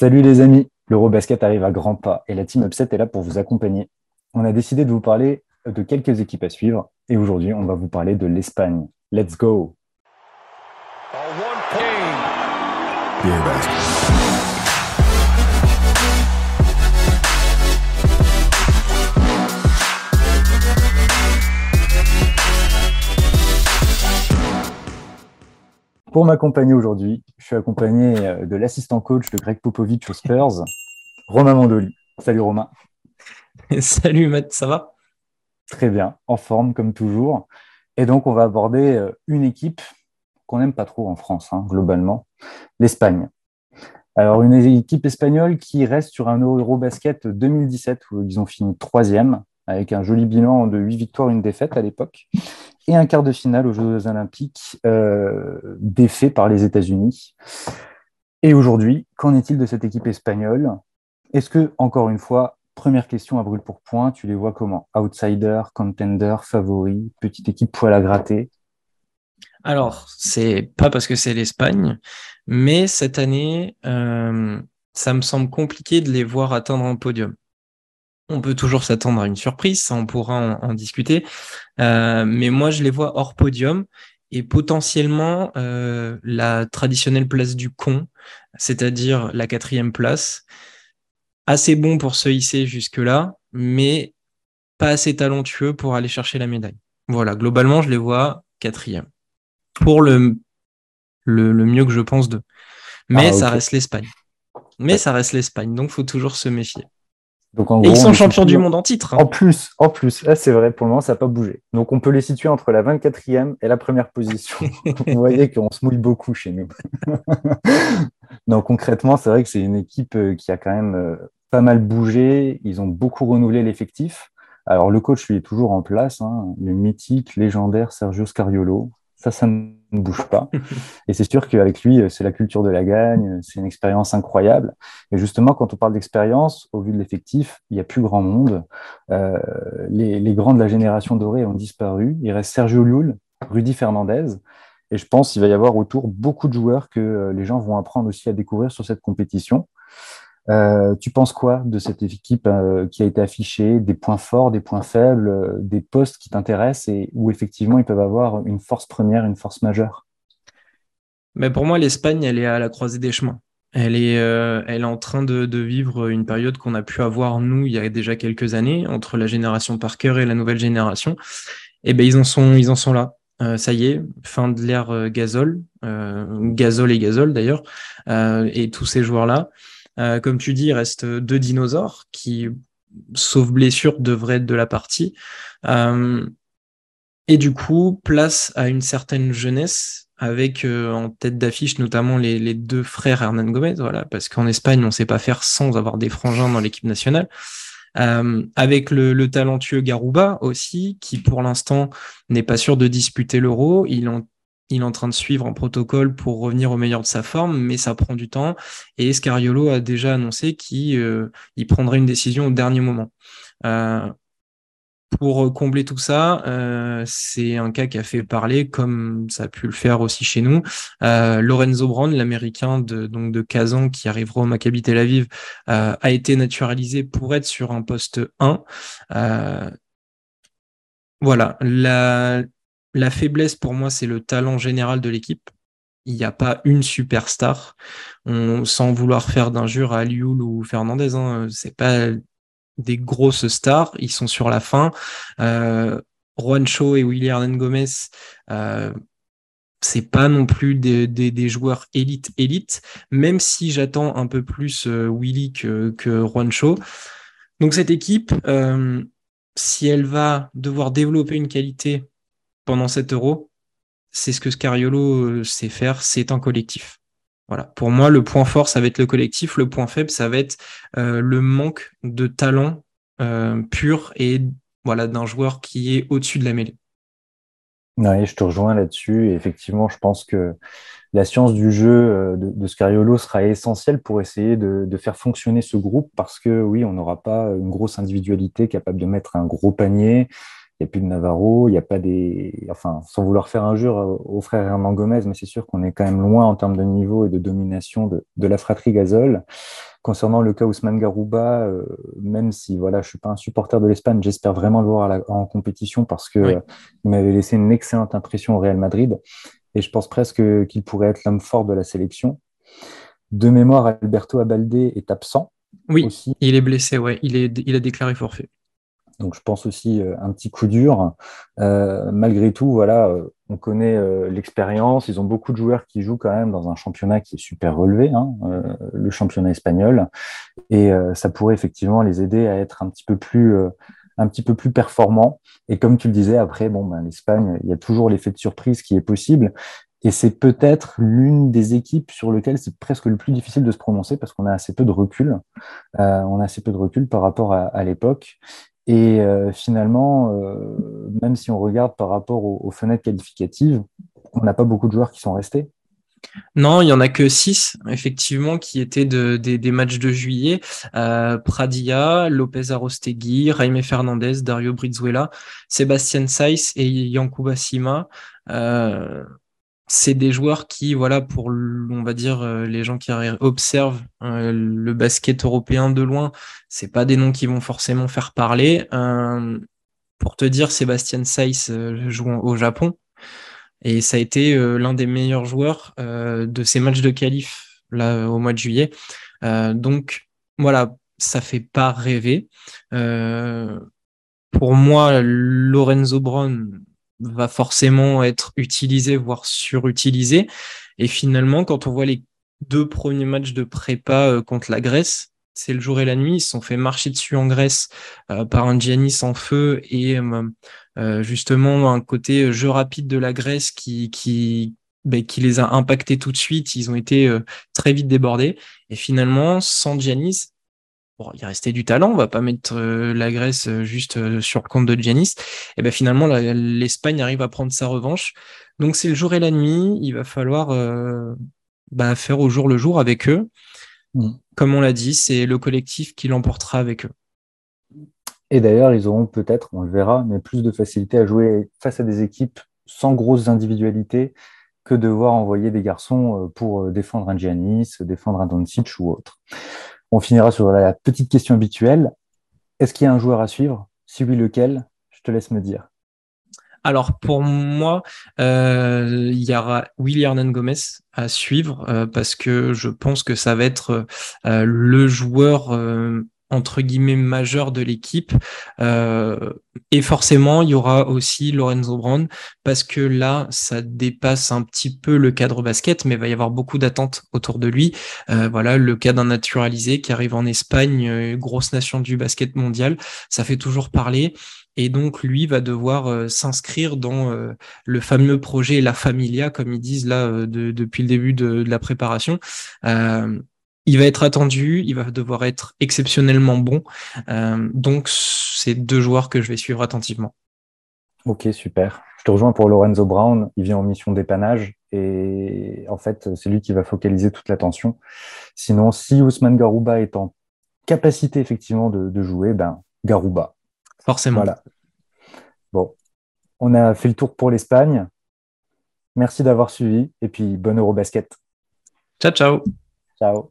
Salut les amis, l'Eurobasket arrive à grands pas et la Team Upset est là pour vous accompagner. On a décidé de vous parler de quelques équipes à suivre et aujourd'hui on va vous parler de l'Espagne. Let's go Pour m'accompagner aujourd'hui, je suis accompagné euh, de l'assistant coach de Greg Popovich aux Spurs, Romain Mandoli. Salut Romain. Salut Matt, ça va? Très bien, en forme comme toujours. Et donc on va aborder euh, une équipe qu'on n'aime pas trop en France, hein, globalement, l'Espagne. Alors une équipe espagnole qui reste sur un Eurobasket 2017 où ils ont fini troisième avec un joli bilan de 8 victoires, une défaite à l'époque, et un quart de finale aux Jeux olympiques euh, défait par les États-Unis. Et aujourd'hui, qu'en est-il de cette équipe espagnole? Est-ce que, encore une fois, première question à brûle pour point, tu les vois comment? Outsider, contender, favori, petite équipe poil à gratter? Alors, c'est pas parce que c'est l'Espagne, mais cette année, euh, ça me semble compliqué de les voir atteindre un podium. On peut toujours s'attendre à une surprise, ça on pourra en, discuter. Euh, mais moi, je les vois hors podium et potentiellement euh, la traditionnelle place du con, c'est-à-dire la quatrième place. Assez bon pour se hisser jusque-là, mais pas assez talentueux pour aller chercher la médaille. Voilà, globalement, je les vois quatrième. Pour le, le, mieux que je pense d'eux. Mais ah, ça reste l'Espagne. Mais ça reste l'Espagne, donc faut toujours se méfier. Donc, en et ils sont champions du monde en titre. Hein. En plus, en plus, là c'est vrai, pour le moment ça n'a pas bougé. Donc on peut les situer entre la 24e et la première position. Vous voyez qu'on se mouille beaucoup chez nous. Donc concrètement, c'est vrai que c'est une équipe euh, qui a quand même euh, pas mal bougé. Ils ont beaucoup renouvelé l'effectif. Alors le coach lui est toujours en place, hein, le mythique, légendaire Sergio Scariolo. Ça, ça ne bouge pas. Et c'est sûr qu'avec lui, c'est la culture de la gagne, c'est une expérience incroyable. Et justement, quand on parle d'expérience, au vu de l'effectif, il n'y a plus grand monde. Euh, les, les, grands de la génération dorée ont disparu. Il reste Sergio Llull, Rudy Fernandez. Et je pense qu'il va y avoir autour beaucoup de joueurs que euh, les gens vont apprendre aussi à découvrir sur cette compétition. Euh, tu penses quoi de cette équipe euh, qui a été affichée, des points forts, des points faibles, euh, des postes qui t'intéressent et où effectivement ils peuvent avoir une force première, une force majeure? Mais Pour moi, l'Espagne, elle est à la croisée des chemins. Elle est, elle est en train de, vivre une période qu'on a pu avoir, nous, il y a déjà quelques années, entre la génération Parker et la nouvelle génération. Et eh ben, ils en sont, ils en sont là. ça y est, fin de l'ère Gazol, Gazol et Gazol d'ailleurs, et tous ces joueurs-là. Euh, comme tu dis, il reste deux dinosaures qui, sauf blessure, devraient être de la partie. Euh, et du coup, place à une certaine jeunesse avec euh, en tête d'affiche notamment les, deux frères Hernan Gomez, voilà, parce qu'en Espagne, on ne sait pas faire sans avoir des frangins dans l'équipe nationale. avec le, talentueux Garouba aussi, qui pour l'instant n'est pas sûr de disputer l'euro. Il en il est en train de suivre un protocole pour revenir au meilleur de sa forme, mais ça prend du temps. Et Scariolo a déjà annoncé qu'il euh, prendrait une décision au dernier moment. Euh, pour combler tout ça, euh, c'est un cas qui a fait parler, comme ça a pu le faire aussi chez nous. Lorenzo Brown, l'américain de, donc de Kazan qui arrivera au Maccabi Tel Aviv, a été naturalisé pour être sur un poste 1. voilà, la faiblesse pour moi, c'est le talent général de l'équipe. Il n'y a pas une superstar. On, sans vouloir faire d'injure à Lioul ou Fernandez, hein, c'est pas des grosses stars. Ils sont sur la fin. Euh, Juancho et Willy Hernan Gomez, euh, c'est pas non plus des, joueurs élite élite, même si j'attends un peu plus euh, Willy que, que Juancho. Donc cette équipe, euh, si elle va devoir développer une qualité pendant 7 euros, c'est ce que Scariolo euh, sait faire, c'est un collectif. Voilà. Pour moi, le point fort, ça va être le collectif. Le point faible, ça va être euh, le manque de talent euh, pur et voilà d'un joueur qui est au-dessus de la mêlée. Oui, je te rejoins là-dessus. effectivement, je pense que la science du jeu de, Scariolo sera essentielle pour essayer de, faire fonctionner ce groupe parce que oui, on n'aura pas une grosse individualité capable de mettre un gros panier, n'y a plus de Navarro, il n'y a pas des. Enfin, sans vouloir faire injure au frère Hernan Gomez, mais c'est sûr qu'on est quand même loin en termes de niveau et de domination de, la fratrie Gazol. Concernant le cas Ousmane Garouba, même si voilà, je suis pas un supporter de l'Espagne, j'espère vraiment le voir en compétition parce que il m'avait laissé une excellente impression au Real Madrid et je pense presque qu'il pourrait être l'homme fort de la sélection. De mémoire, Alberto Abalde est absent. Oui, il est blessé, ouais. Il, est, il a déclaré forfait. Donc je pense aussi euh, un petit coup dur. Euh, malgré tout, voilà, euh, on connaît l'expérience. Ils ont beaucoup de joueurs qui jouent quand même dans un championnat qui est super relevé, hein, le championnat espagnol, et ça pourrait effectivement les aider à être un petit peu plus un petit peu plus performants. Et comme tu le disais, après, bon, ben, l'Espagne, il y a toujours l'effet de surprise qui est possible. Et c'est peut-être l'une des équipes sur lesquelles c'est presque le plus difficile de se prononcer parce qu'on a assez peu de recul. on a assez peu de recul par rapport à l'époque. Et euh, finalement, euh, même si on regarde par rapport aux, fenêtres qualificatives, on n'a pas beaucoup de joueurs qui sont restés. Non, il y en a que six, effectivement, qui étaient des, matchs de juillet. Euh, Pradia, Lopez Arostegui, Jaime Fernandez, Dario Brizuela, Sébastien Saiz et Yankuba Sima c'est des joueurs qui, voilà, pour, on va dire, euh, les gens qui observent euh, le basket européen de loin, c'est pas des noms qui vont forcément faire parler. Euh, pour te dire, Sébastien Saiz joue au Japon et ça a été l'un des meilleurs joueurs de ces matchs de qualif là au mois de juillet. donc voilà, ça fait pas rêver. pour moi, Lorenzo Brown, va forcément être utilisé, voire surutilisé. Et finalement, quand on voit les deux premiers matchs de prépa euh, contre la Grèce, c'est le jour et la nuit. Ils se sont fait marcher dessus en Grèce euh, par un Giannis en feu et euh, justement un côté jeu rapide de la Grèce qui, qui, ben, qui les a impactés tout de suite. Ils ont été très vite débordés. Et finalement, sans Giannis, il restait du talent, on va pas mettre euh, la Grèce euh, juste euh, sur le compte de Giannis. Et ben finalement, l'Espagne arrive à prendre sa revanche. Donc c'est le jour et la nuit, il va falloir bah, faire au jour le jour avec eux. Mm. Comme on l'a dit, c'est le collectif qui l'emportera avec eux. Et d'ailleurs, ils auront peut-être, on le verra, mais plus de facilité à jouer face à des équipes sans grosses individualités que devoir envoyer des garçons pour défendre un Giannis, défendre un Doncic ou autre. On finira sur la petite question habituelle. Est-ce qu'il y a un joueur à suivre? Si oui, lequel? Je te laisse me dire. Alors pour moi, euh, il y aura Willy Hernan Gomez à suivre euh, parce que je pense que ça va être euh, le joueur entre guillemets majeur de l'équipe. Euh, et forcément, il y aura aussi Lorenzo Brown parce que là, ça dépasse un petit peu le cadre basket, mais il va y avoir beaucoup d'attentes autour de lui. Euh, voilà, le cas d'un naturalisé qui arrive en Espagne, euh, grosse nation du basket mondial, ça fait toujours parler. Et donc, lui va devoir s'inscrire dans le fameux projet La Familia, comme ils disent là depuis le début de la préparation il va être attendu, il va devoir être exceptionnellement bon. Euh, donc, c'est deux joueurs que je vais suivre attentivement. Ok, super. Je te rejoins pour Lorenzo Brown. Il vient en mission dépannage et en fait, c'est lui qui va focaliser toute l'attention. Sinon, si Ousmane Garouba est en capacité effectivement de, jouer, ben Garouba. Forcément. Voilà. Bon, on a fait le tour pour l'Espagne. Merci d'avoir suivi et puis bon Eurobasket. Ciao, ciao. Ciao.